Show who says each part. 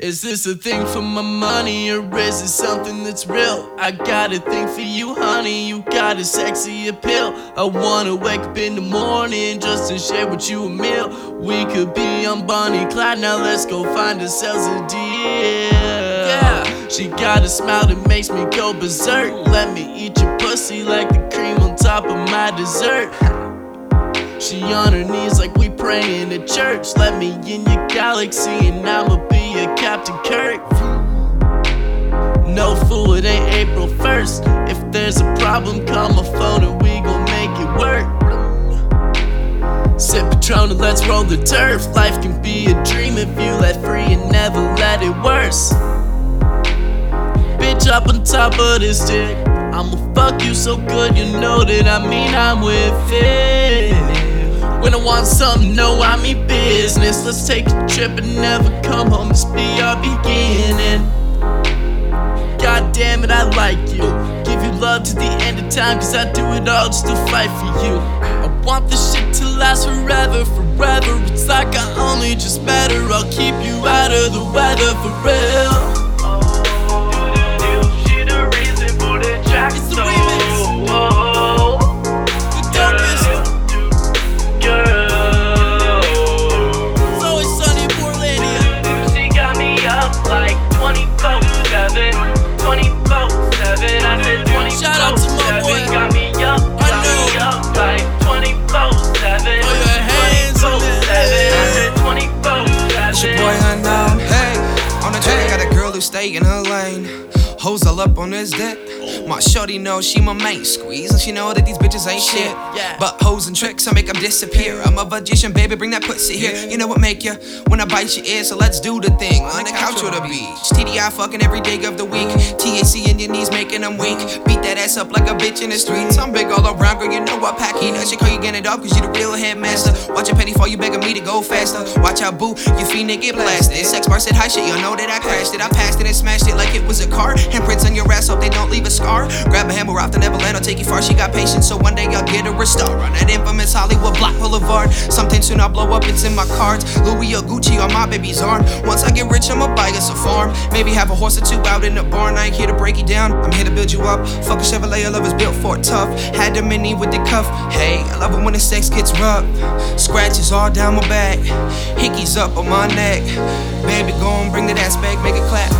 Speaker 1: Is this a thing for my money or is it something that's real? I got a thing for you, honey. You got a sexy appeal. I wanna wake up in the morning just to share with you a meal. We could be on Bonnie Clyde. Now let's go find ourselves a deal. Yeah, she got a smile that makes me go berserk. Let me eat your pussy like the cream on top of my dessert. She on her knees like we praying at church. Let me in your galaxy and I'ma be Captain Kirk. No fool, it ain't April 1st. If there's a problem, call my phone and we gon' make it work. Sip Patron and let's roll the turf. Life can be a dream if you let free and never let it worse. Bitch up on top of this dick. I'ma fuck you so good, you know that I mean I'm with it. When I want something, no, I mean business. Let's take a trip and never come home. This be our beginning. God damn it, I like you. Give you love to the end of time, cause I do it all just to fight for you. I want this shit to last forever, forever. It's like I only just met her. I'll keep you out of the weather for real.
Speaker 2: Train, got a girl who stay in her lane. Hoes all up on his dick. My shorty knows she my main squeeze, and she know that these bitches ain't shit.
Speaker 1: Yeah.
Speaker 2: But hoes and tricks, I make them disappear. I'm a magician, baby, bring that pussy here. You know what make ya? When I bite your ear, so let's do the thing. On the couch or the beach. TDI fucking every day of the week. TAC in your knees, making them weak. Beat that ass up like a bitch in the streets. I'm big all around, girl, you know I pack heat. I should call you getting it up, cause you the real headmaster. Watch your petty fall, you begging me to go faster. Watch out, boo, your feet get blasted. Sex bar said hi shit, you know that I crashed it. I passed it and smashed it like it was a car. Handprints on your ass, take you far. She got patience, so one day I'll get her a star. On that infamous Hollywood Block Boulevard. Something soon I'll blow up, it's in my cards. Louis or Gucci on my baby's arm. Once I get rich, I'ma buy us a farm. Maybe have a horse or two out in the barn. I ain't here to break you down, I'm here to build you up. Fuck a Chevrolet, I love is built Ford tough. Had the mini with the cuff. Hey, I love it when the sex gets rough. Scratches all down my back, hickeys up on my neck. Baby, go on, bring that ass back, make it clap.